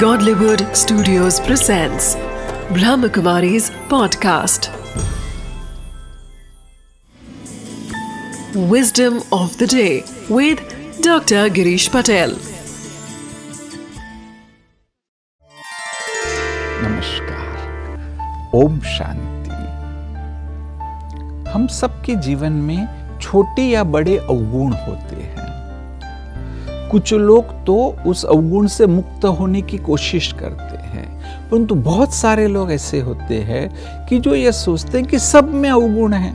Godlywood Studios presents Brahmakumari's podcast. Wisdom of the day with Dr. Girish Patel. नमस्कार ओम शांति हम सबके जीवन में छोटे या बड़े अवगुण होते हैं कुछ लोग तो उस अवगुण से मुक्त होने की कोशिश करते हैं। परंतु बहुत सारे लोग ऐसे होते हैं कि जो ये सोचते हैं कि सब में अवगुण है।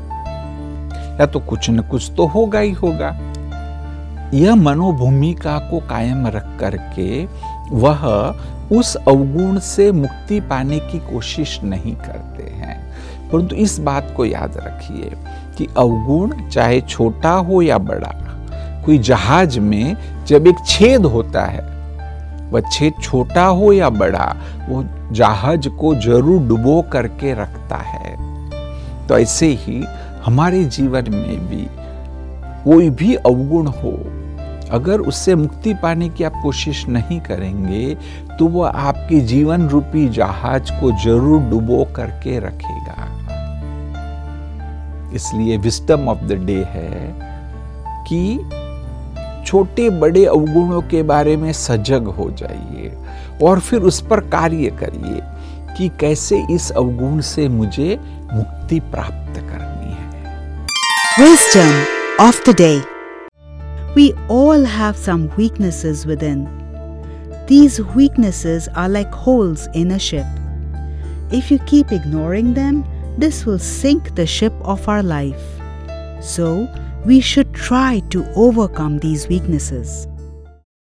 या तो कुछ न कुछ तो होगा ही होगा। यह मनोभूमिका को कायम रख करके वह उस अवगुण से मुक्ति पाने की कोशिश नहीं करते हैं। परंतु इस बात को याद रखिए कि अवगुण चाहे छोटा हो या बड़ा, कोई जहाज़ में जब एक छेद होता है, वह छेद छोटा हो या बड़ा, वो जहाज़ को ज़रूर डुबो करके रखता है। तो ऐसे ही हमारे जीवन में भी कोई भी अवगुण हो, अगर उससे मुक्ति पाने की आप कोशिश नहीं करेंगे तो वह आपके जीवन रूपी जहाज़ को ज़रूर डुबो करके रखेगा। इसलिए विस्टम ऑफ़ द डे है कि छोटे बड़े अवगुणों के बारे में सजग हो जाइए और फिर उस पर कार्य करिए कि कैसे इस अवगुण से मुझे मुक्ति प्राप्त करनी है Wisdom of the day. We all have some weaknesses within. These weaknesses are like holes in a ship. If you keep ignoring them, this will sink the ship of our life. So, we should try to overcome these weaknesses.